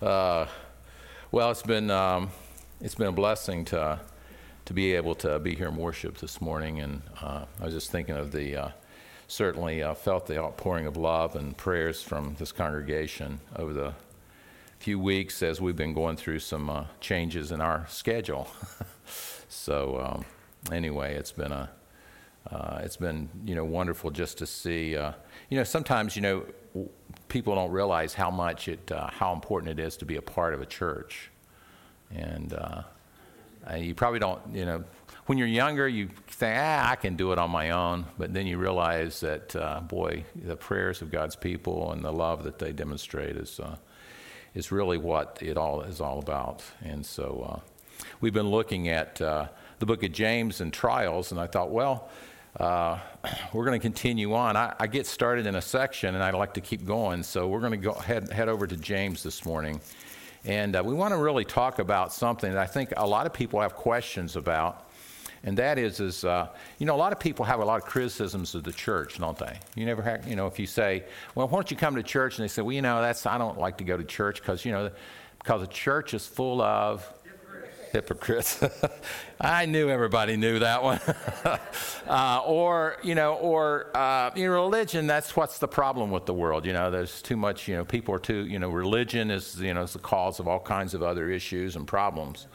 Uh, well, it's been um, it's been a blessing to to be able to be here in worship this morning, and uh, I was just thinking of the uh, certainly uh, felt the outpouring of love and prayers from this congregation over the few weeks as we've been going through some uh, changes in our schedule. so um, anyway, it's been a uh, it's been you know wonderful just to see. You know, sometimes you know people don't realize how much it uh, how important it is to be a part of a church, and uh, you probably don't. You know, when you're younger, you think, ah, I can do it on my own, but then you realize that uh, boy, the prayers of God's people and the love that they demonstrate is uh, is really what it all is all about, and so. We've been looking at the book of James and trials, and I thought, well, uh, we're going to continue on. I, I, get started in a section, and I'd like to keep going. So we're going to go head, head over to James this morning. And uh, we want to really talk about something that I think a lot of people have questions about. And that is, is uh, you know, a lot of people have a lot of criticisms of the church, don't they? You never have, you know, if you say, well, why don't you come to church? And they say, well, you know, that's, I don't like to go to church because, you know, because the church is full of hypocrites. I knew everybody knew that one. uh, or, you know, or, uh, you know, religion, that's what's the problem with the world. You know, there's too much, you know, people are too, you know, religion is, you know, is the cause of all kinds of other issues and problems.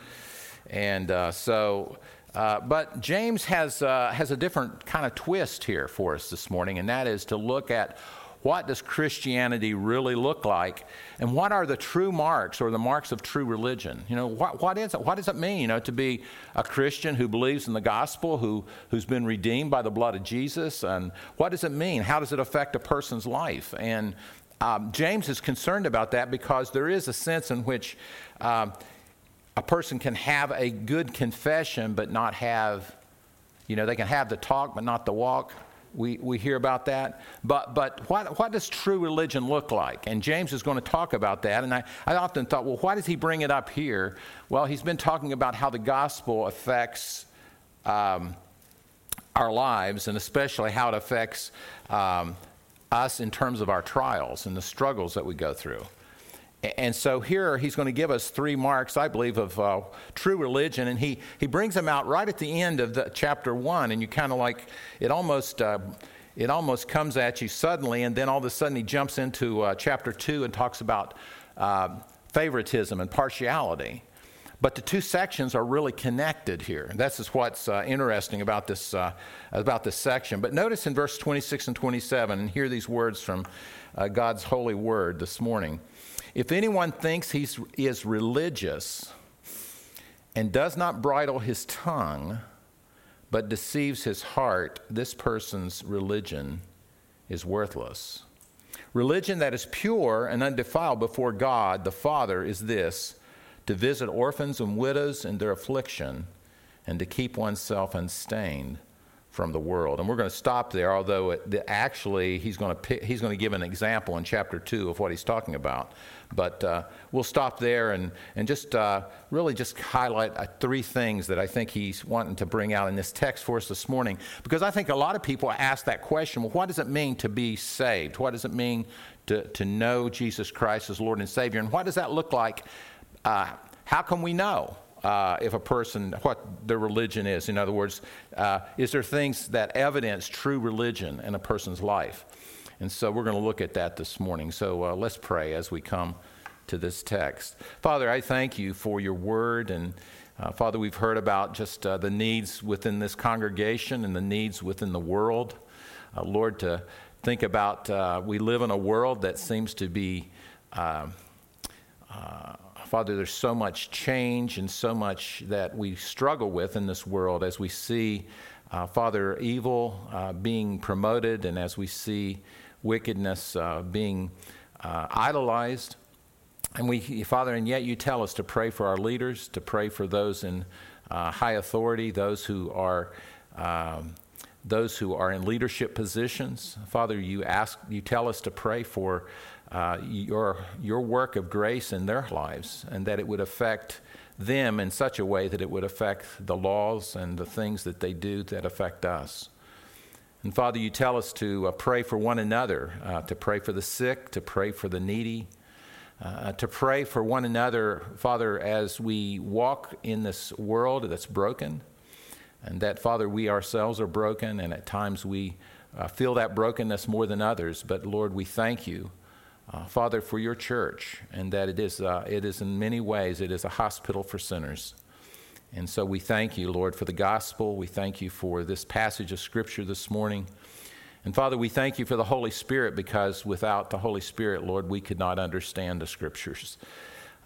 And uh, so, uh, but James has, uh, has a different kind of twist here for us this morning, and that is to look at what does Christianity really look like? And what are the true marks or the marks of true religion? You know, what, what is it? What does it mean, you know, to be a Christian who believes in the gospel, who, who's been redeemed by the blood of Jesus? And what does it mean? How does it affect a person's life? And um, James is concerned about that because there is a sense in which um, a person can have a good confession but not have, you know, they can have the talk but not the walk we, we hear about that. But, but what, what does true religion look like? And James is going to talk about that. And I, I often thought, well, why does he bring it up here? Well, he's been talking about how the gospel affects um, our lives, and especially how it affects um, us in terms of our trials and the struggles that we go through. And so here he's going to give us three marks, I believe, of uh, true religion. And he, he brings them out right at the end of the chapter one. And you kind of like, it almost, uh, it almost comes at you suddenly. And then all of a sudden he jumps into uh, chapter two and talks about uh, favoritism and partiality. But the two sections are really connected here. And this is what's uh, interesting about this, uh, about this section. But notice in verse 26 and 27, and hear these words from God's holy word this morning. If anyone thinks he is religious and does not bridle his tongue, but deceives his heart, this person's religion is worthless. Religion that is pure and undefiled before God the Father is this to visit orphans and widows in their affliction and to keep oneself unstained from the world. And we're going to stop there, although it, actually he's going, to pick, he's going to give an example in chapter 2 of what he's talking about. But uh, we'll stop there and, and just uh, really just highlight uh, three things that I think he's wanting to bring out in this text for us this morning. Because I think a lot of people ask that question well, what does it mean to be saved? What does it mean to, to know Jesus Christ as Lord and Savior? And what does that look like? Uh, how can we know? Uh, if a person, what their religion is. In other words, uh, is there things that evidence true religion in a person's life? And so we're going to look at that this morning. So uh, let's pray as we come to this text. Father, I thank you for your word. And uh, Father, we've heard about just uh, the needs within this congregation and the needs within the world. Uh, Lord, to think about, we live in a world that seems to be. Um, Father, there's so much change and so much that we struggle with in this world as we see, uh, Father, evil uh, being promoted and as we see wickedness uh, being uh, idolized. And we, Father, and yet you tell us to pray for our leaders, to pray for those in uh, high authority, those who are. Um, those who are in leadership positions, Father, you ask, you tell us to pray for uh, your, your work of grace in their lives and that it would affect them in such a way that it would affect the laws and the things that they do that affect us. And Father, you tell us to uh, pray for one another, uh, to pray for the sick, to pray for the needy, uh, to pray for one another, Father, as we walk in this world that's broken. And that, Father, we ourselves are broken, and at times we uh, feel that brokenness more than others. But Lord, we thank you, uh, Father, for your church, and that it is, uh, it is in many ways, it is a hospital for sinners. And so we thank you, Lord, for the gospel. We thank you for this passage of Scripture this morning. And Father, we thank you for the Holy Spirit because without the Holy Spirit, Lord, we could not understand the Scriptures.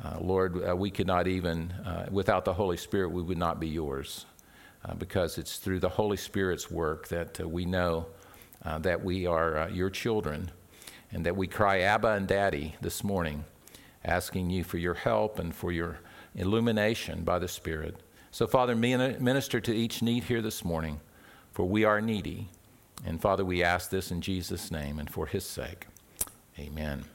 Uh, Lord, uh, we could not even, uh, without the Holy Spirit, we would not be yours. Uh, because it's through the Holy Spirit's work that uh, we know uh, that we are your children and that we cry, Abba and Daddy, this morning, asking you for your help and for your illumination by the Spirit. So, Father, minister to each need here this morning, for we are needy. And Father, we ask this in Jesus' name and for his sake. Amen.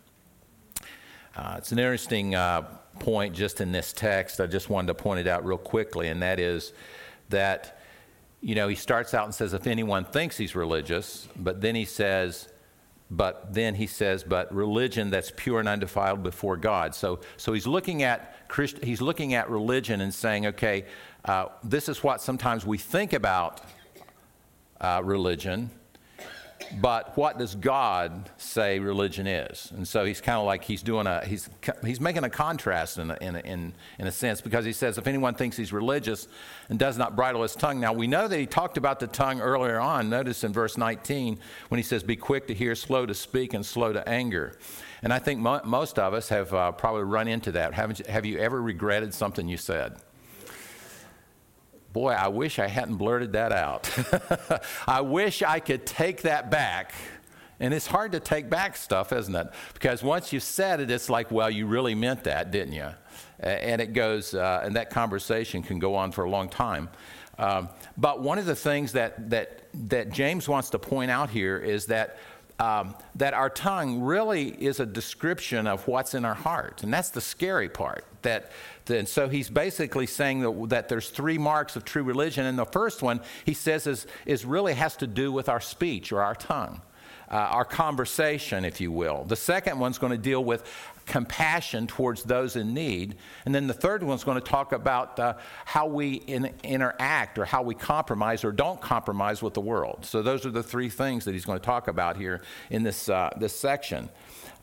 Uh, it's an interesting uh, point just in this text. I just wanted to point it out real quickly, and that is that, you know, he starts out and says, if anyone thinks he's religious, but then he says, but then he says, but religion that's pure and undefiled before God. So, so he's looking at Christ, he's looking at religion and saying, okay, uh, this is what sometimes we think about uh, religion, but what does God say religion is? And so he's kind of like he's doing a he's he's making a contrast in a, in, a, in in a sense because he says if anyone thinks he's religious and does not bridle his tongue. Now we know that he talked about the tongue earlier on. Notice in verse 19 when he says, "Be quick to hear, slow to speak, and slow to anger." And I think mo- most of us have uh, probably run into that. Haven't you, have you ever regretted something you said? Boy, I wish I hadn't blurted that out. I wish I could take that back. And it's hard to take back stuff, isn't it? Because once you said it, it's like, well, you really meant that, didn't you? And it goes, uh, and that conversation can go on for a long time. Um, but one of the things that, that, that James wants to point out here is that um, that our tongue really is a description of what's in our heart. And that's the scary part. That, and so he's basically saying that, that there's three marks of true religion. And the first one, he says, is, is really has to do with our speech or our tongue. Uh, our conversation, if you will. The second one's going to deal with compassion towards those in need. And then the third one's going to talk about uh, how we in, interact or how we compromise or don't compromise with the world. So those are the three things that he's going to talk about here in this, uh, this section.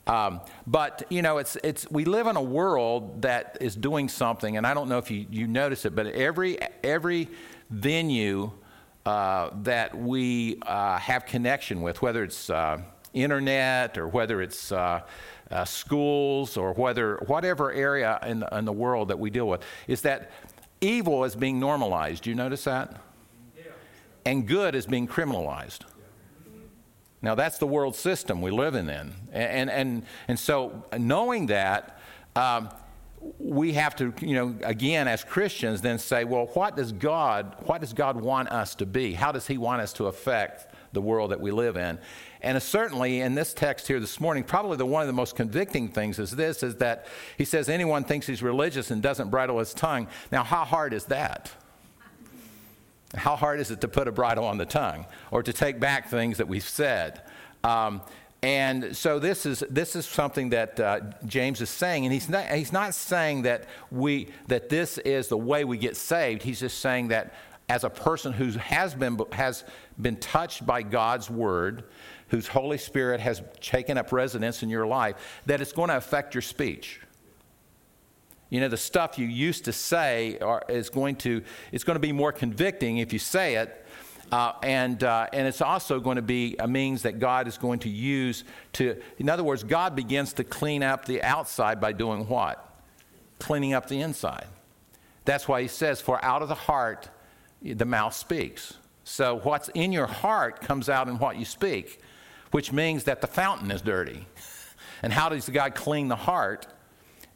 Um, but you know, it's it's we live in a world that is doing something, and I don't know if you, you notice it, but every every venue uh, that we uh, have connection with, whether it's uh, internet or whether it's uh, uh, schools or whether whatever area in the, in the world that we deal with is that evil is being normalized. Do you notice that? Yeah. And good is being criminalized. Now, that's the world system we live in. And, and, and, and so, knowing that, um, we have to, you know, again, as Christians, then say, well, what does God, what does God want us to be? How does He want us to affect the world that we live in? And certainly in this text here this morning, probably the one of the most convicting things is this is that he says anyone thinks he's religious and doesn't bridle his tongue. Now, how hard is that? How hard is it to put a bridle on the tongue or to take back things that we've said? Um, and so this is this is something that uh, James is saying, and he's not he's not saying that we that this is the way we get saved. He's just saying that as a person who has been has been touched by God's word, whose Holy Spirit has taken up residence in your life, that it's going to affect your speech. You know, the stuff you used to say are, is going to, it's going to be more convicting if you say it. Uh, and, uh, and it's also going to be a means that God is going to use to, in other words, God begins to clean up the outside by doing what? Cleaning up the inside. That's why he says, For out of the heart, the mouth speaks. So what's in your heart comes out in what you speak, which means that the fountain is dirty. And how does God clean the heart?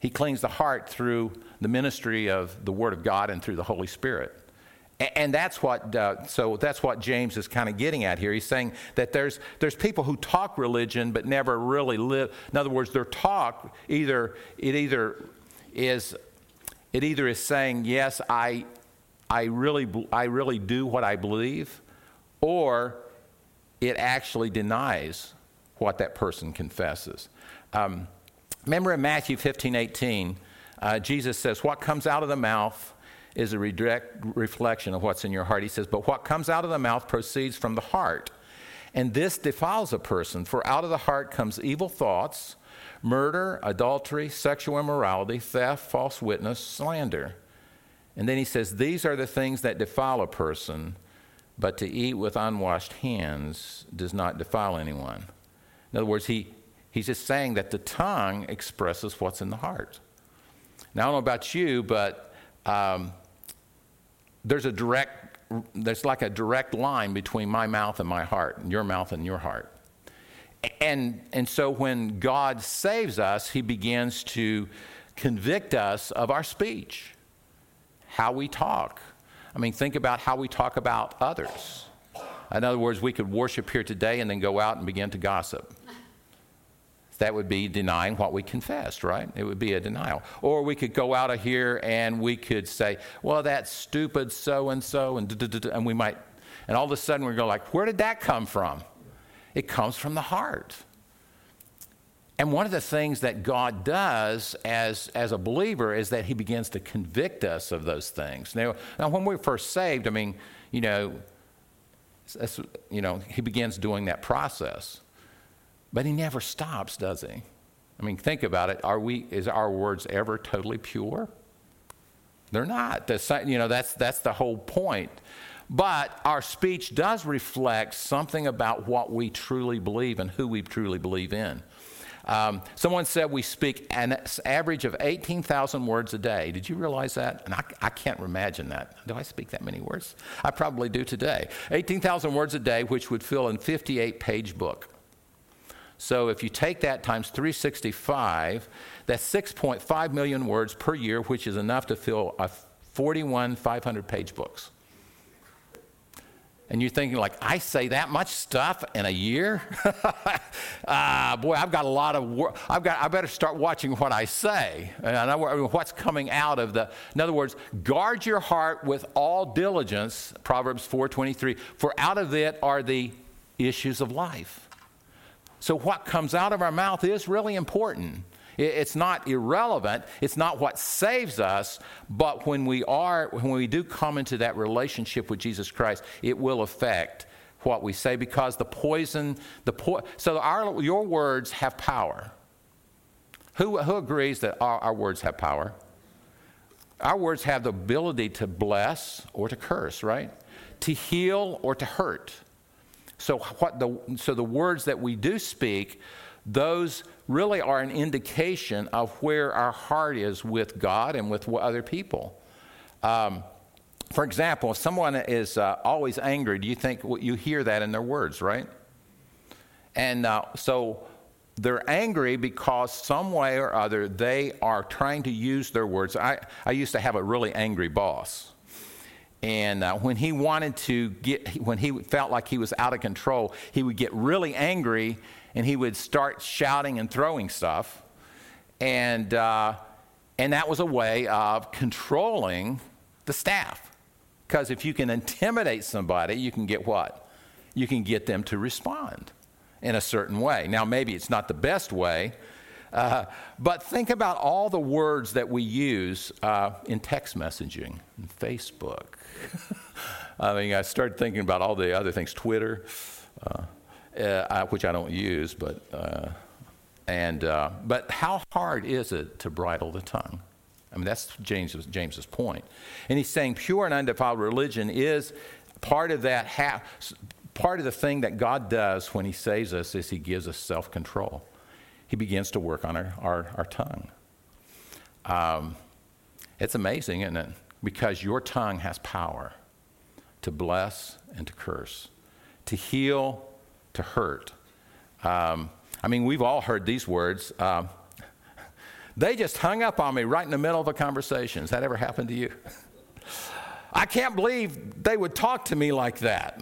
He cleans the heart through the ministry of the Word of God and through the Holy Spirit. And that's what, uh, so that's what James is kind of getting at here. He's saying that there's, there's people who talk religion but never really live. In other words, their talk either, it either is, it either is saying, yes, I, I really, I really do what I believe, or it actually denies what that person confesses. Um, Remember in Matthew 15, 18, uh, Jesus says, What comes out of the mouth is a direct reflection of what's in your heart. He says, But what comes out of the mouth proceeds from the heart. And this defiles a person, for out of the heart comes evil thoughts, murder, adultery, sexual immorality, theft, false witness, slander. And then he says, These are the things that defile a person, but to eat with unwashed hands does not defile anyone. In other words, he, he's just saying that the tongue expresses what's in the heart. Now, I don't know about you, but um, there's a direct, there's like a direct line between my mouth and my heart, and your mouth and your heart. And, and so when God saves us, he begins to convict us of our speech, how we talk. I mean, think about how we talk about others. In other words, we could worship here today and then go out and begin to gossip that would be denying what we confessed, right? It would be a denial. Or we could go out of here and we could say, well, that's stupid so and so, and we might, and all of a sudden we go like, where did that come from? It comes from the heart. And one of the things that God does as, as a believer is that He begins to convict us of those things. Now, now when we're first saved, I mean, you know, you know, He begins doing that process. But he never stops, does he? I mean, think about it. Are we, is our words ever totally pure? They're not. The, you know, that's, that's the whole point. But our speech does reflect something about what we truly believe and who we truly believe in. Um, someone said we speak an average of 18,000 words a day. Did you realize that? And I, I, can't imagine that. Do I speak that many words? I probably do today. 18,000 words a day, which would fill a 58 page book. So if you take that times 365, that's 6.5 million words per year, which is enough to fill a 41 500 page books. And you're thinking, like, I say that much stuff in a year? uh, boy, I've got a lot of work. I've got, I better start watching what I say. And I know what's coming out of the, in other words, guard your heart with all diligence, Proverbs 4.23, for out of it are the issues of life. So, what comes out of our mouth is really important. It's not irrelevant. It's not what saves us, but when we are, when we do come into that relationship with Jesus Christ, it will affect what we say because the poison, the po- so our, your words have power. Who, who agrees that our, our words have power? Our words have the ability to bless or to curse, right? To heal or to hurt. So, what the, so the words that we do speak, those really are an indication of where our heart is with God and with other people. Um, for example, if someone is uh, always angry, do you think well, you hear that in their words, right? And uh, so they're angry because some way or other they are trying to use their words. I, I used to have a really angry boss. And uh, when he wanted to get, when he felt like he was out of control, he would get really angry and he would start shouting and throwing stuff. And, uh, and that was a way of controlling the staff. Because if you can intimidate somebody, you can get what? You can get them to respond in a certain way. Now, maybe it's not the best way, uh, but think about all the words that we use uh, in text messaging, and Facebook. I mean, I started thinking about all the other things, Twitter, uh, uh which I don't use, but uh, and but how hard is it to bridle the tongue? I mean, that's James's, James's point. And he's saying pure and undefiled religion is part of that. Ha- part of the thing that God does when He saves us is He gives us self control he begins to work on our, our, our tongue. Um, it's amazing, isn't it? Because your tongue has power to bless and to curse, to heal, to hurt. Um, I mean, we've all heard these words. Um, they just hung up on me right in the middle of a conversation. Has that ever happened to you? I can't believe they would talk to me like that.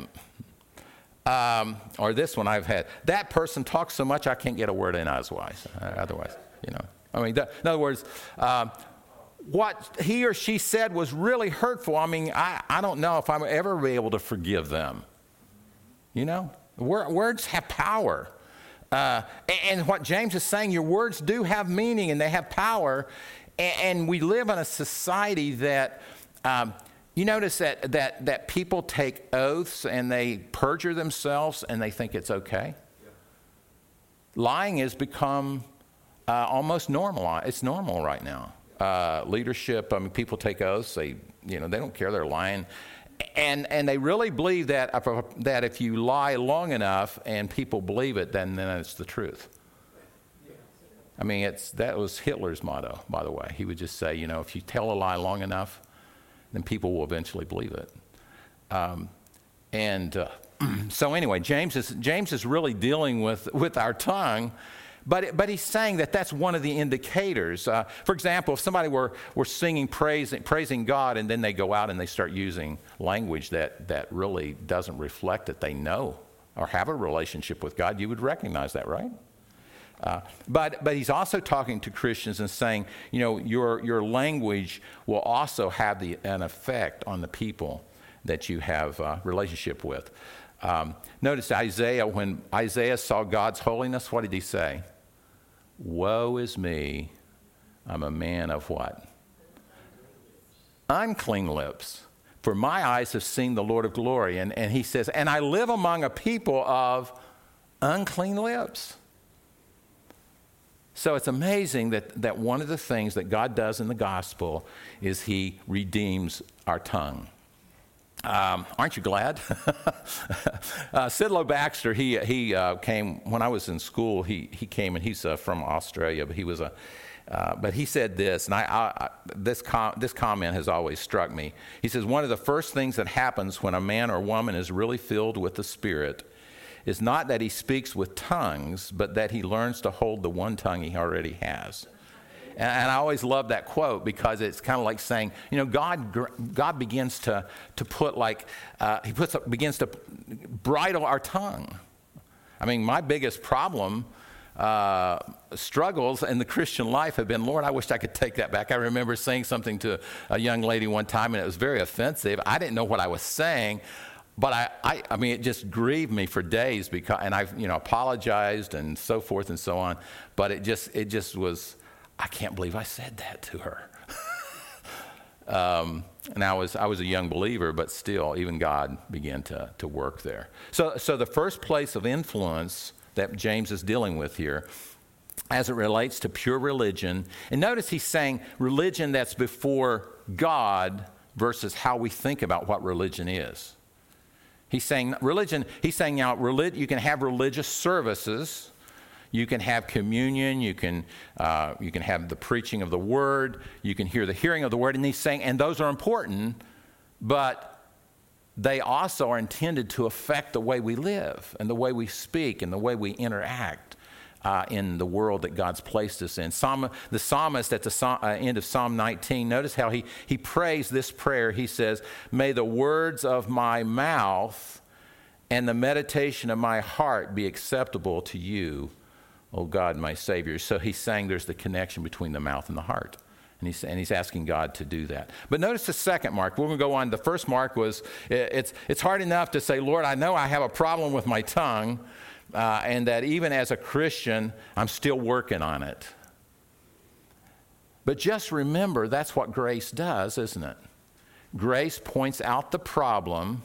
Um, or this one I've had. That person talks so much I can't get a word in otherwise. Otherwise, you know. I mean, in other words, um, what he or she said was really hurtful. I mean, I, I don't know if I'm ever be able to forgive them. You know, words have power. Uh, and, what James is saying, your words do have meaning and they have power. And, we live in a society that. Um, you notice that, that, that people take oaths and they perjure themselves and they think it's okay? Yeah. Lying has become uh, almost normal. It's normal right now. Uh, leadership, I mean, people take oaths. They, you know, they don't care. They're lying. And, and they really believe that, that if you lie long enough and people believe it, then, then it's the truth. I mean, it's, that was Hitler's motto, by the way. He would just say, you know, if you tell a lie long enough, then people will eventually believe it. Um, and uh, so, anyway, James is, James is really dealing with, with our tongue. But, but he's saying that that's one of the indicators. Uh, for example, if somebody were, were singing praise, praising God and then they go out and they start using language that, that really doesn't reflect that they know or have a relationship with God, you would recognize that, right? Uh, but, but he's also talking to Christians and saying, you know, your, your language will also have the, an effect on the people that you have a relationship with. Um, notice Isaiah, when Isaiah saw God's holiness, what did he say? Woe is me, I'm a man of what? Unclean lips. For my eyes have seen the Lord of glory. And, and he says, And I live among a people of unclean lips. So it's amazing that, that one of the things that God does in the gospel is he redeems our tongue. Um, aren't you glad? uh, Sidlow Baxter, he, he uh, came when I was in school. He, he came and he's uh, from Australia, but he was a. Uh, but he said this, and I, I, this, com- this comment has always struck me. He says, One of the first things that happens when a man or woman is really filled with the Spirit is not that he speaks with tongues, but that he learns to hold the one tongue he already has. And, I always love that quote because it's kind of like saying, you know, God, God begins to, to put like, uh, he puts, begins to bridle our tongue. I mean, my biggest problem uh, struggles in the Christian life have been, Lord, I wish I could take that back. I remember saying something to a young lady one time, and it was very offensive. I didn't know what I was saying, but I, I, I, mean, it just grieved me for days because, and I've, you know, apologized and so forth and so on. But it just, it just was, I can't believe I said that to her. um, and I was, I was a young believer, but still, even God began to, to work there. So, so the first place of influence that James is dealing with here as it relates to pure religion, and notice he's saying religion that's before God versus how we think about what religion is. He's saying religion, he's saying now you can have religious services, you can have communion, you can, uh, you can have the preaching of the word, you can hear the hearing of the word, and these saying, and those are important, but they also are intended to affect the way we live and the way we speak and the way we interact uh, in the world that God's placed us in. Psalm, the psalmist at the uh, end of Psalm 19, notice how he, he prays this prayer. He says, May the words of my mouth and the meditation of my heart be acceptable to you, O God, my Savior. So he's saying there's the connection between the mouth and the heart. And he's, and he's asking God to do that. But notice the second mark. We're going to go on. The first mark was it's, it's hard enough to say, Lord, I know I have a problem with my tongue uh, and that even as a Christian, I'm still working on it. But just remember that's what grace does, isn't it? Grace points out the problem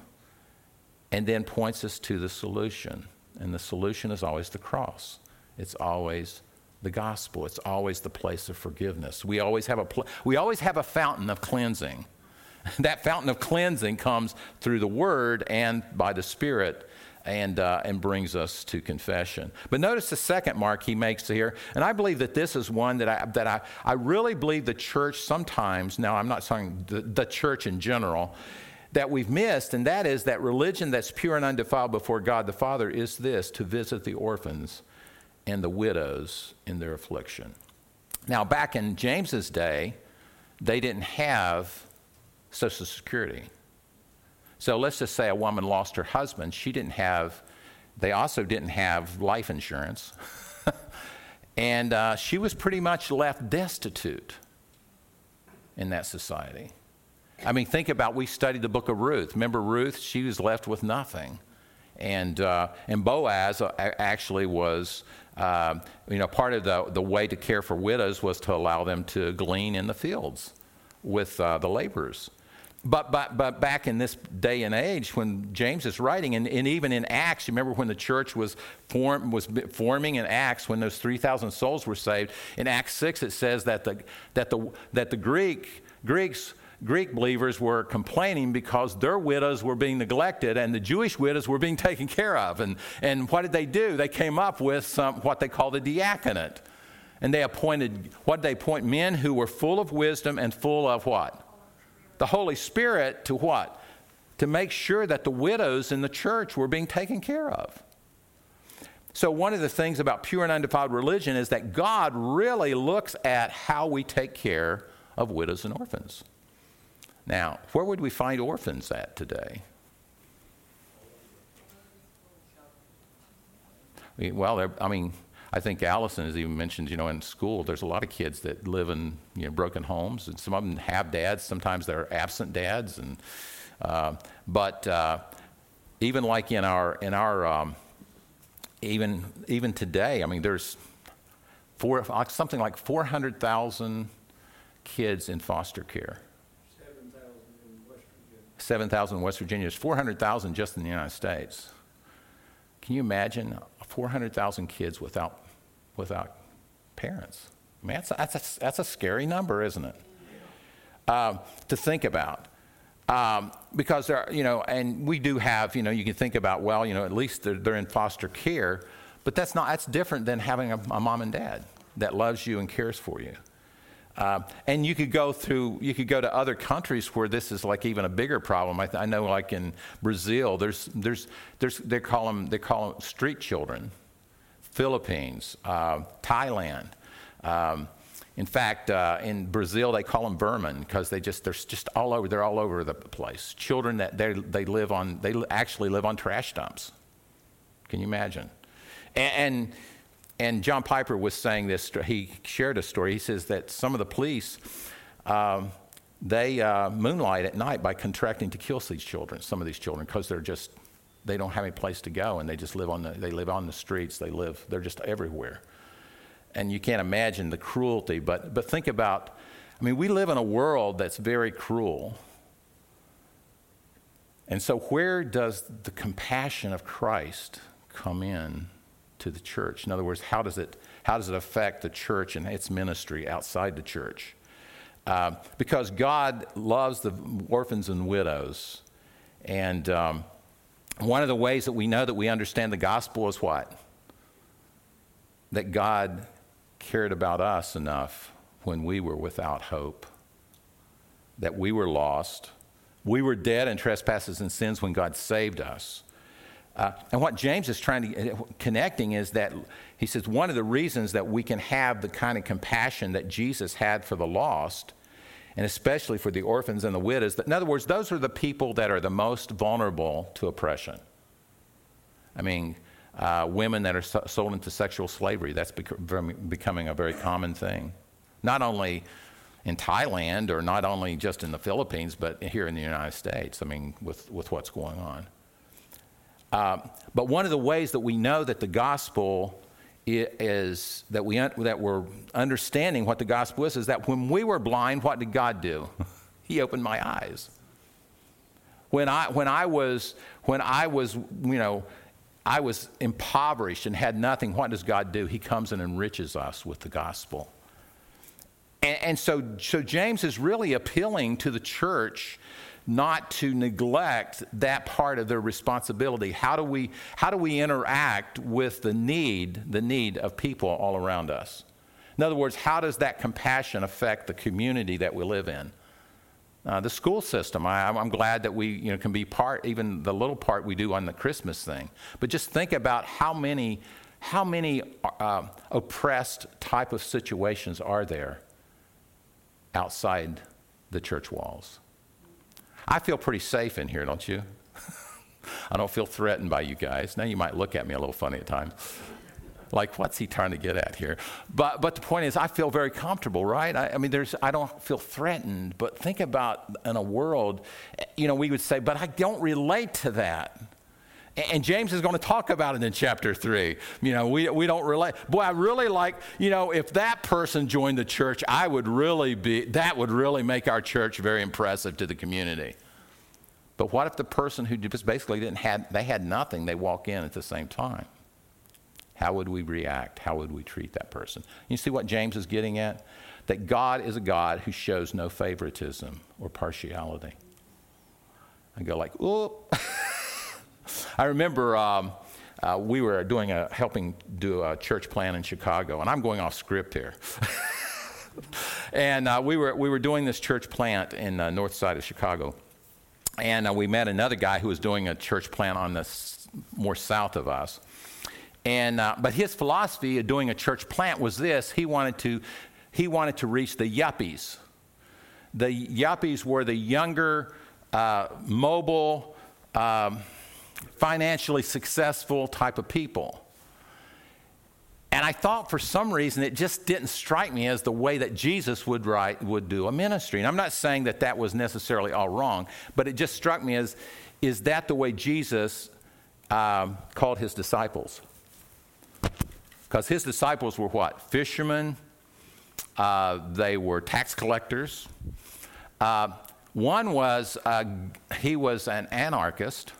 and then points us to the solution. And the solution is always the cross, it's always the gospel, it's always the place of forgiveness. We always have a, pl- we always have a fountain of cleansing. that fountain of cleansing comes through the Word and by the Spirit and, uh, and brings us to confession. But notice the second mark he makes here, and I believe that this is one that I, that I, I really believe the church sometimes, now I'm not saying the, the church in general, that we've missed, and that is that religion that's pure and undefiled before God the Father is this to visit the orphans and the widows in their affliction. Now, back in James's day, they didn't have Social Security. So let's just say a woman lost her husband. She didn't have, they also didn't have life insurance. and uh, she was pretty much left destitute in that society. I mean, think about we studied the book of Ruth. Remember Ruth? She was left with nothing. And, uh, and Boaz uh, actually was, uh, you know, part of the, the way to care for widows was to allow them to glean in the fields with uh, the laborers. But, but, but back in this day and age when James is writing, and, and even in Acts, you remember when the church was, form, was forming in Acts, when those 3,000 souls were saved, in Acts 6 it says that the, that the, that the Greek, Greeks, Greek believers were complaining because their widows were being neglected and the Jewish widows were being taken care of. And, and what did they do? They came up with some, what they called a diaconate. And they appointed, what they appoint? Men who were full of wisdom and full of what? the Holy Spirit to what? To make sure that the widows in the church were being taken care of. So, one of the things about pure and undefiled religion is that God really looks at how we take care of widows and orphans. Now, where would we find orphans at today? Well, I mean, I think Allison has even mentioned, you know, in school, there's a lot of kids that live in you know, broken homes, and some of them have dads. Sometimes they're absent dads, and uh, but uh, even like in our in our um, even even today, I mean, there's four something like 400,000 kids in foster care. 7,000 in West Virginia. There's 400,000 just in the United States. Can you imagine 400,000 kids without without parents. I mean, that's, that's, a, that's a scary number, isn't it? Um, to think about. Um, because there, are, you know, and we do have, you know, you can think about, well, you know, at least they're, they're in foster care, but that's not, that's different than having a, a mom and dad that loves you and cares for you. Uh, and you could go through, you could go to other countries where this is like even a bigger problem. I, th- I know, like in Brazil, there's, there's, there's, they call them, they call them street children. Philippines, uh, Thailand. Um, in fact, uh, in Brazil, they call them vermin because they just they're just all over. They're all over the place. Children that they they live on they actually live on trash dumps. Can you imagine? And, and and John Piper was saying this. He shared a story. He says that some of the police. Um, they uh, moonlight at night by contracting to kill these children, some of these children, because they're just they don't have any place to go and they just live on the, they live on the streets. They live, they're just everywhere. And you can't imagine the cruelty, but, but think about, I mean, we live in a world that's very cruel. And so, where does the compassion of Christ come in to the church? In other words, how does it, how does it affect the church and its ministry outside the church? Uh, because God loves the orphans and widows. And um, one of the ways that we know that we understand the gospel is what? That God cared about us enough when we were without hope, that we were lost. We were dead in trespasses and sins when God saved us. Uh, and what James is trying to uh, connecting is that he says one of the reasons that we can have the kind of compassion that Jesus had for the lost and especially for the orphans and the widows, that In other words, those are the people that are the most vulnerable to oppression. I mean, uh, women that are sold into sexual slavery, that's becoming a very common thing. Not only in Thailand or not only just in the Philippines, but here in the United States, I mean, with, with what's going on. Uh, but one of the ways that we know that the gospel is that, we, that we're understanding what the gospel is, is that when we were blind, what did God do? he opened my eyes. When I, when I was, when I was, you know, I was impoverished and had nothing, what does God do? He comes and enriches us with the gospel. And, and so, so James is really appealing to the church not to neglect that part of their responsibility. How do we, how do we interact with the need, the need of people all around us? In other words, how does that compassion affect the community that we live in? Uh, the school system, I, am glad that we you know, can be part, even the little part we do on the Christmas thing. But just think about how many, how many uh, oppressed type of situations are there outside the church walls. I feel pretty safe in here, don't you? I don't feel threatened by you guys. Now you might look at me a little funny at times. Like, what's he trying to get at here? But, but the point is, I feel very comfortable, right? I, I mean, there's, I don't feel threatened. But think about in a world, you know, we would say, but I don't relate to that. And James is going to talk about it in chapter three. You know, we, we don't relate. Boy, I really like, you know, if that person joined the church, I would really be, that would really make our church very impressive to the community. But what if the person who just basically didn't have, they had nothing, they walk in at the same time? How would we react? How would we treat that person? You see what James is getting at? That God is a God who shows no favoritism or partiality. I go like, oh. I remember um, uh, we were doing a helping do a church plan in Chicago, and I'm going off script here. and uh, we were we were doing this church plant in the north side of Chicago, and uh, we met another guy who was doing a church plant on the s- more south of us. And uh, but his philosophy of doing a church plant was this: he wanted to he wanted to reach the yuppies. The yuppies were the younger, uh, mobile. Um, financially successful type of people. And I thought for some reason it just didn't strike me as the way that Jesus would write would do a ministry. And I'm not saying that that was necessarily all wrong, but it just struck me as is that the way Jesus um, called his disciples? Because his disciples were what? Fishermen. Uh, they were tax collectors. Uh, one was uh, he was an anarchist.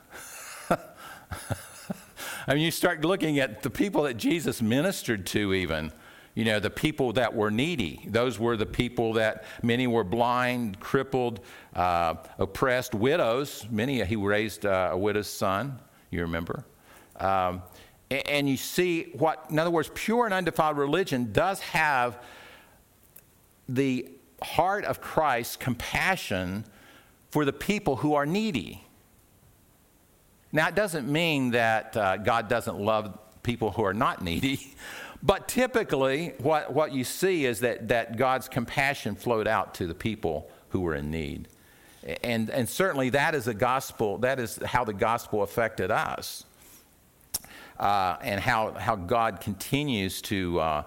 I mean, you start looking at the people that Jesus ministered to, even. You know, the people that were needy. Those were the people that many were blind, crippled, uh, oppressed, widows. Many, he raised uh, a widow's son, you remember. Um, and, and you see what, in other words, pure and undefiled religion does have the heart of Christ compassion for the people who are needy. Now, it doesn't mean that uh, God doesn't love people who are not needy, but typically what, what you see is that, that God's compassion flowed out to the people who were in need. And, and certainly that is a gospel, that is how the gospel affected us. Uh, and how, how God continues to, uh,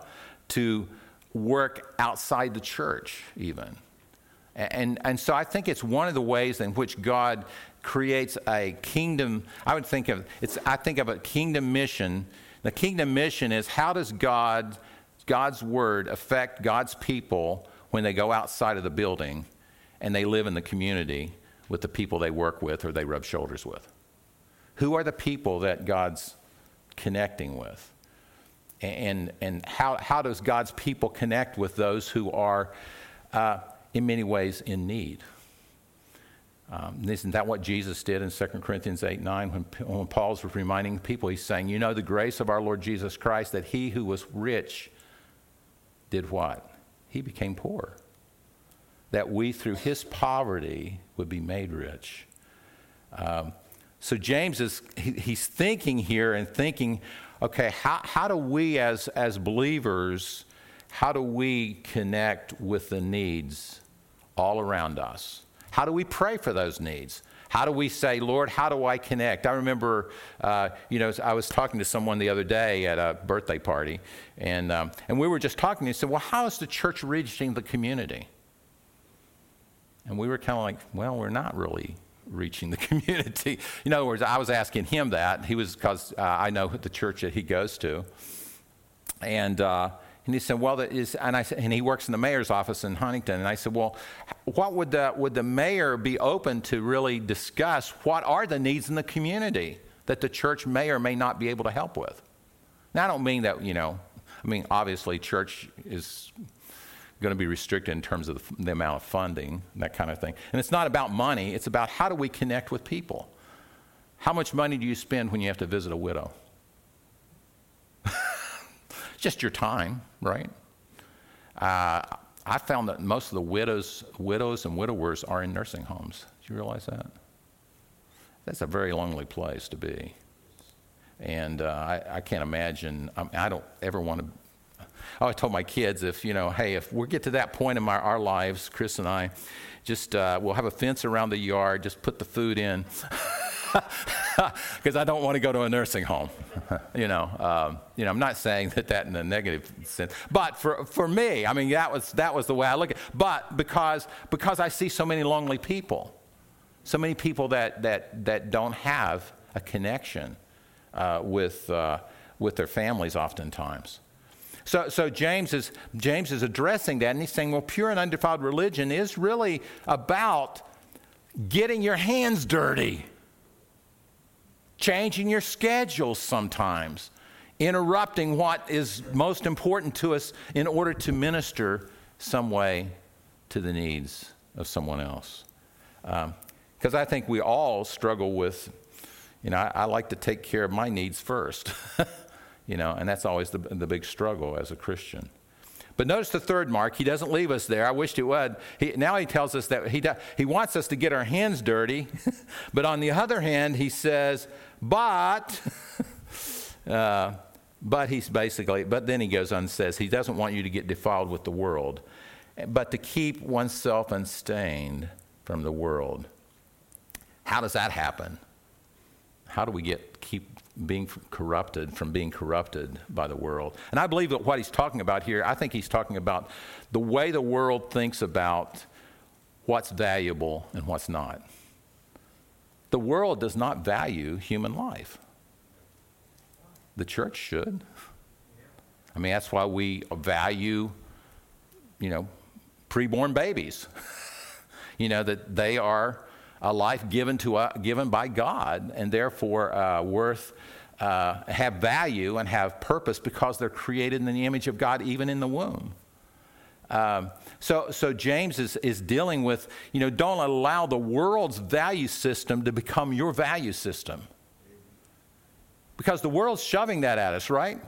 to work outside the church, even. And, and so I think it's one of the ways in which God creates a kingdom. I would think of it's. I think of a kingdom mission. The kingdom mission is how does God, God's word affect God's people when they go outside of the building and they live in the community with the people they work with or they rub shoulders with. Who are the people that God's connecting with? And, and how, how does God's people connect with those who are, uh, in many ways, in need? Um, isn't that what Jesus did in 2 Corinthians 8 9 when, when Paul's reminding people? He's saying, You know, the grace of our Lord Jesus Christ, that he who was rich did what? He became poor. That we, through his poverty, would be made rich. Um, so James is he, he's thinking here and thinking, okay, how, how do we as, as believers, how do we connect with the needs all around us? How do we pray for those needs? How do we say, Lord, how do I connect? I remember, uh, you know, I was talking to someone the other day at a birthday party, and, um, and we were just talking. He said, Well, how is the church reaching the community? And we were kind of like, Well, we're not really reaching the community. In other words, I was asking him that. He was, because uh, I know the church that he goes to. And, uh, and he said, well, that is, and, I, said, and he works in the mayor's office in Huntington. And I said, well, what would the, would the mayor be open to really discuss what are the needs in the community that the church may or may not be able to help with? Now, I don't mean that, you know, I mean, obviously, church is going to be restricted in terms of the, amount of funding, that kind of thing. And it's not about money, it's about how do we connect with people? How much money do you spend when you have to visit a widow? Just your time, right? Uh, I found that most of the widows, widows and widowers are in nursing homes. Do you realize that? That's a very lonely place to be. And uh, I, I, can't imagine, I, mean, I don't ever want to I always told my kids if, you know, hey, if we get to that point in my, our lives, Chris and I, just uh, we'll have a fence around the yard, just put the food in. because I don't want to go to a nursing home. you know, um, you know, I'm not saying that that in a negative sense, but for for me, I mean, that was that was the way I look at. it. But because because I see so many lonely people, so many people that that that don't have a connection uh, with, uh, with their families oftentimes. So, so James, is, James is addressing that, and he's saying, well, pure and undefiled religion is really about getting your hands dirty, changing your schedules sometimes, interrupting what is most important to us in order to minister some way to the needs of someone else. Because um, I think we all struggle with, you know, I, I like to take care of my needs first, you know, and that's always the, the big struggle as a Christian. But notice the third mark. He doesn't leave us there. I wished he would. He, now he tells us that he, he wants us to get our hands dirty. but on the other hand, he says, but, uh, but he's basically, but then he goes on and says, he doesn't want you to get defiled with the world, but to keep oneself unstained from the world. How does that happen? How do we get keep being corrupted from being corrupted by the world? And I believe that what he's talking about here, I think he's talking about the way the world thinks about what's valuable and what's not. The world does not value human life. The church should. I mean, that's why we value, you know, preborn babies. you know, that they are a life given, to, uh, given by God and therefore uh, worth, uh, have value and have purpose because they're created in the image of God even in the womb. Um, so, so James is, is dealing with, you know, don't allow the world's value system to become your value system. Because the world's shoving that at us, right?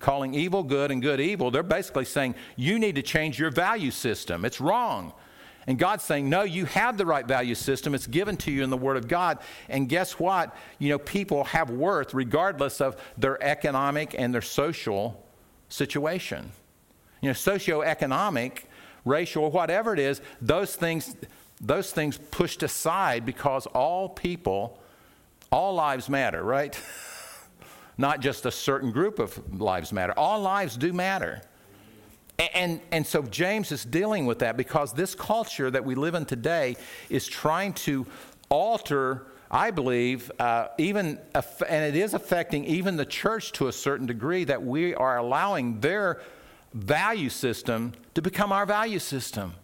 Calling evil good and good evil. They're basically saying, you need to change your value system. It's wrong. And God's saying, no, you have the right value system. It's given to you in the Word of God. And guess what? You know, people have worth regardless of their economic and their social situation. You know, socioeconomic, racial, whatever it is, those things, those things pushed aside because all people, all lives matter, right? Not just a certain group of lives matter. All lives do matter. And, and so James is dealing with that because this culture that we live in today is trying to alter, I believe, uh, even, and it is affecting even the church to a certain degree, that we are allowing their value system to become our value system.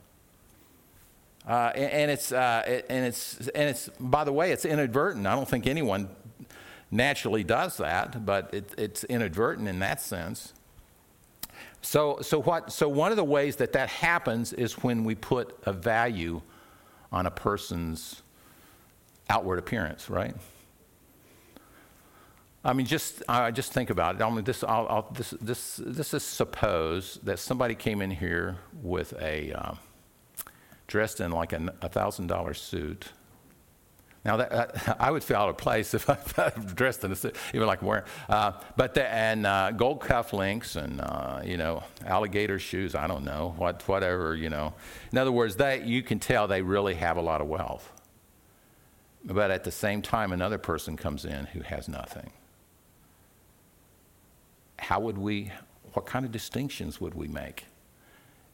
Uh, and, and, it's, uh, and, it's, and it's, by the way, it's inadvertent. I don't think anyone naturally does that, but it, it's inadvertent in that sense. So, so, what, so one of the ways that that happens is when we put a value on a person's outward appearance, right? I mean, just uh, just think about it. I mean, this, I'll, I'll, this, this, this is suppose that somebody came in here with a um, dressed in like a thousand dollar suit now, that, uh, I would feel out of place if I dressed in a suit, even like wearing, uh, but the, and uh, gold cufflinks and uh, you know alligator shoes. I don't know what, whatever you know. In other words, they you can tell they really have a lot of wealth. But at the same time, another person comes in who has nothing. How would we? What kind of distinctions would we make?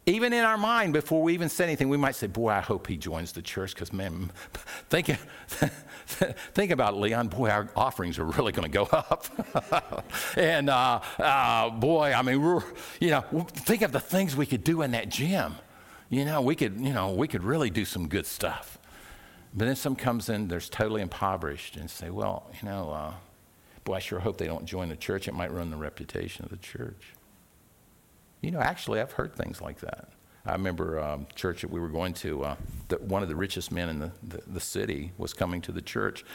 Even in our mind, before we even say anything, we might say, Boy, I hope he joins the church because, man, think, think about it, Leon. Boy, our offerings are really going to go up. and, uh, uh, boy, I mean, we're, you know, think of the things we could do in that gym. You know, we could, you know, we could really do some good stuff. But then some comes in, there's totally impoverished, and say, Well, you know, uh, boy, I sure hope they don't join the church. It might ruin the reputation of the church. You know, actually, I've heard things like that. I remember um, church that we were going to, uh, one of the richest men in the, the, the, city was coming to the church,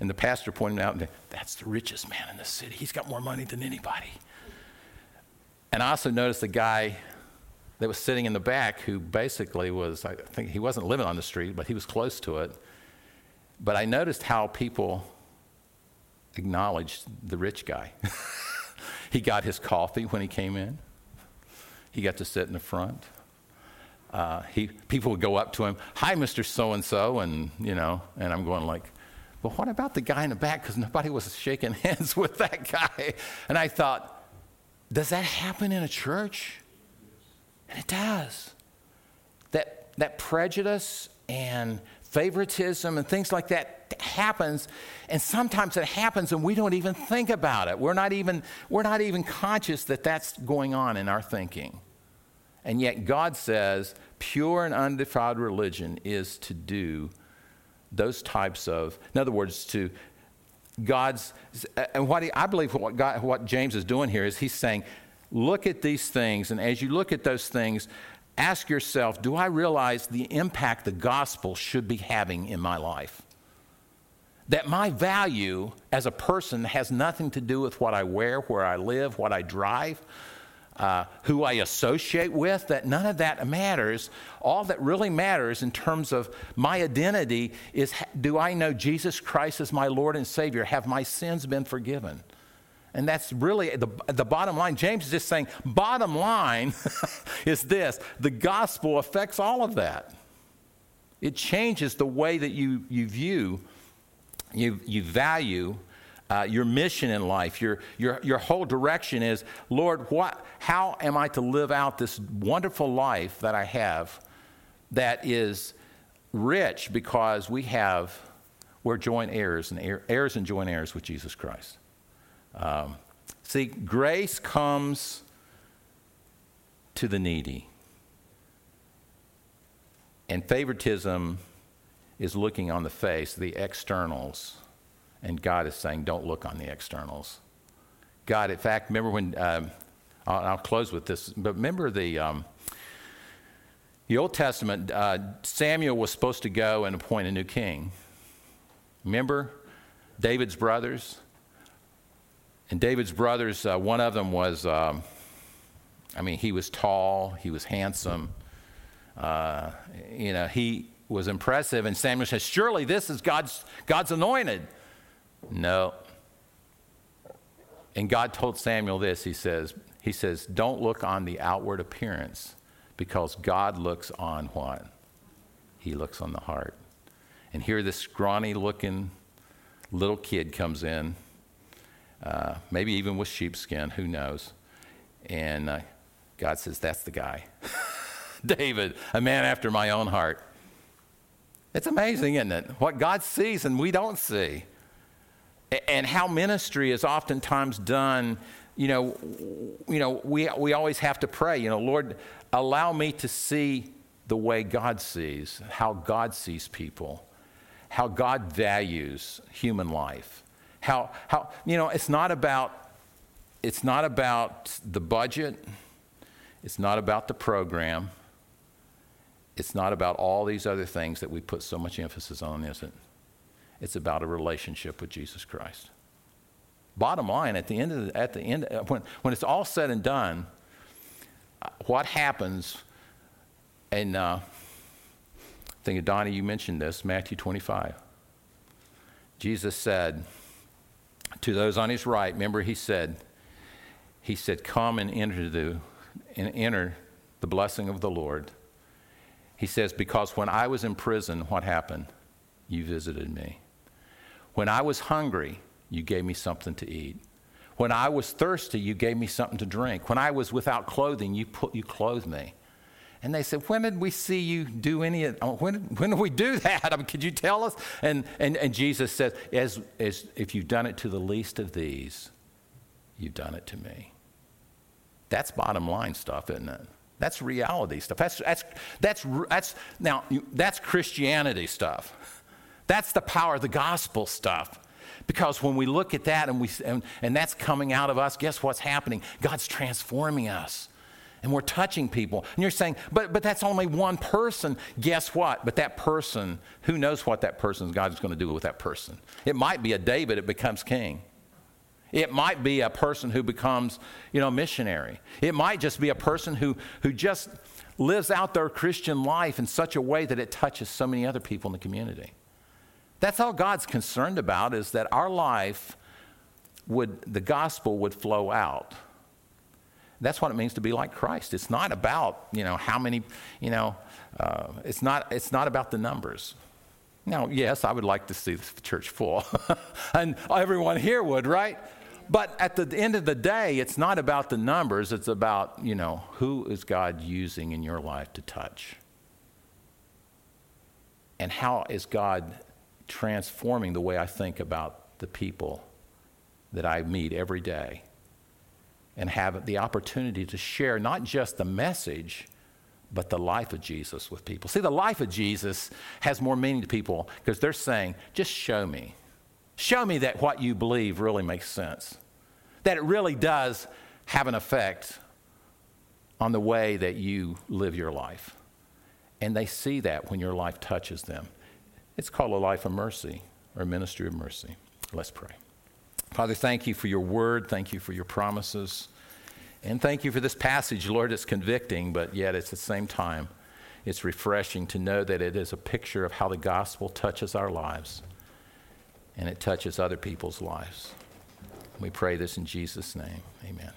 and the pastor pointed out, that's the richest man in the city. He's got more money than anybody. And I also noticed the guy that was sitting in the back who basically was, I think he wasn't living on the street, but he was close to it. But I noticed how people acknowledged the rich guy. he got his coffee when he came in. He got to sit in the front. Uh, he, people would go up to him, "Hi, Mr. So and So," and you know, and I'm going like, "Well, what about the guy in the back? Because nobody was shaking hands with that guy." And I thought, does that happen in a church? And it does. That that prejudice and favoritism and things like that that happens, and sometimes it happens and we don't even think about it. We're not even, we're not even conscious that that's going on in our thinking. And yet God says pure and undefiled religion is to do those types of, in other words, to God's, and what he, I believe what, God, what James is doing here is he's saying, look at these things, and as you look at those things, ask yourself, do I realize the impact the gospel should be having in my life? That my value as a person has nothing to do with what I wear, where I live, what I drive, uh, who I associate with, that none of that matters. All that really matters in terms of my identity is do I know Jesus Christ as my Lord and Savior? Have my sins been forgiven? And that's really the, the bottom line. James is just saying, bottom line is this the gospel affects all of that. It changes the way that you, you view, you, you value uh, your mission in life, your, your, your whole direction is, Lord, what, how am I to live out this wonderful life that I have that is rich because we have, we're joint heirs and heir, heirs and joint heirs with Jesus Christ. Um, see, grace comes to the needy, and favoritism is looking on the face, the externals and God is saying, don't look on the externals. God, in fact, remember when, um, I'll, I'll, close with this, but remember the, um, the Old Testament, uh, Samuel was supposed to go and appoint a new king. Remember David's brothers? And David's brothers, uh, one of them was, um, I mean, he was tall, he was handsome. Uh, you know, he was impressive. And Samuel says, Surely this is God's, God's anointed. No. And God told Samuel this. He says, he says, don't look on the outward appearance because God looks on what? He looks on the heart. And here this scrawny looking little kid comes in, uh, maybe even with sheepskin, who knows. And uh, God says, That's the guy. David, a man after my own heart. It's amazing, isn't it? What God sees and we don't see and how ministry is oftentimes done you know you know we, we always have to pray you know lord allow me to see the way god sees how god sees people how god values human life how how you know it's not about it's not about the budget it's not about the program it's not about all these other things that we put so much emphasis on is it it's about a relationship with Jesus Christ. Bottom line, at the end of the, at the end, uh, when, when it's all said and done, uh, what happens, and uh, I think, Donnie, you mentioned this, Matthew 25. Jesus said to those on his right, remember he said, he said, come and enter the, and enter the blessing of the Lord. He says, because when I was in prison, what happened? You visited me. When I was hungry, you gave me something to eat. When I was thirsty, you gave me something to drink. When I was without clothing, you, put, you clothed me. And they said, When did we see you do any of oh, when, when did we do that? I mean, could you tell us? And, and, and Jesus says, as, as If you've done it to the least of these, you've done it to me. That's bottom line stuff, isn't it? That's reality stuff. That's, that's, that's, that's, now, that's Christianity stuff. That's the power of the gospel stuff. Because when we look at that and, we, and, and that's coming out of us, guess what's happening? God's transforming us and we're touching people. And you're saying, but, but that's only one person. Guess what? But that person, who knows what that person, God is going to do with that person? It might be a David it becomes king. It might be a person who becomes, you know, a missionary. It might just be a person who, who just lives out their Christian life in such a way that it touches so many other people in the community. That's all God's concerned about is that our life would, the gospel would flow out. That's what it means to be like Christ. It's not about, you know, how many, you know, uh, it's, not, it's not about the numbers. Now, yes, I would like to see the church full, and everyone here would, right? But at the end of the day, it's not about the numbers, it's about, you know, who is God using in your life to touch? And how is God transforming the way I think about the people that I meet every day and have the opportunity to share not just the message, but the life of Jesus with people. See, the life of Jesus has more meaning to people because they're saying, just show me. Show me that what you believe really makes sense, that it really does have an effect on the way that you live your life. And they see that when your life touches them. It's called a life of mercy or a ministry of mercy. Let's pray. Father, thank you for your word. Thank you for your promises. And thank you for this passage, Lord. It's convicting, but yet it's at the same time, it's refreshing to know that it is a picture of how the gospel touches our lives and it touches other people's lives. We pray this in Jesus' name. Amen.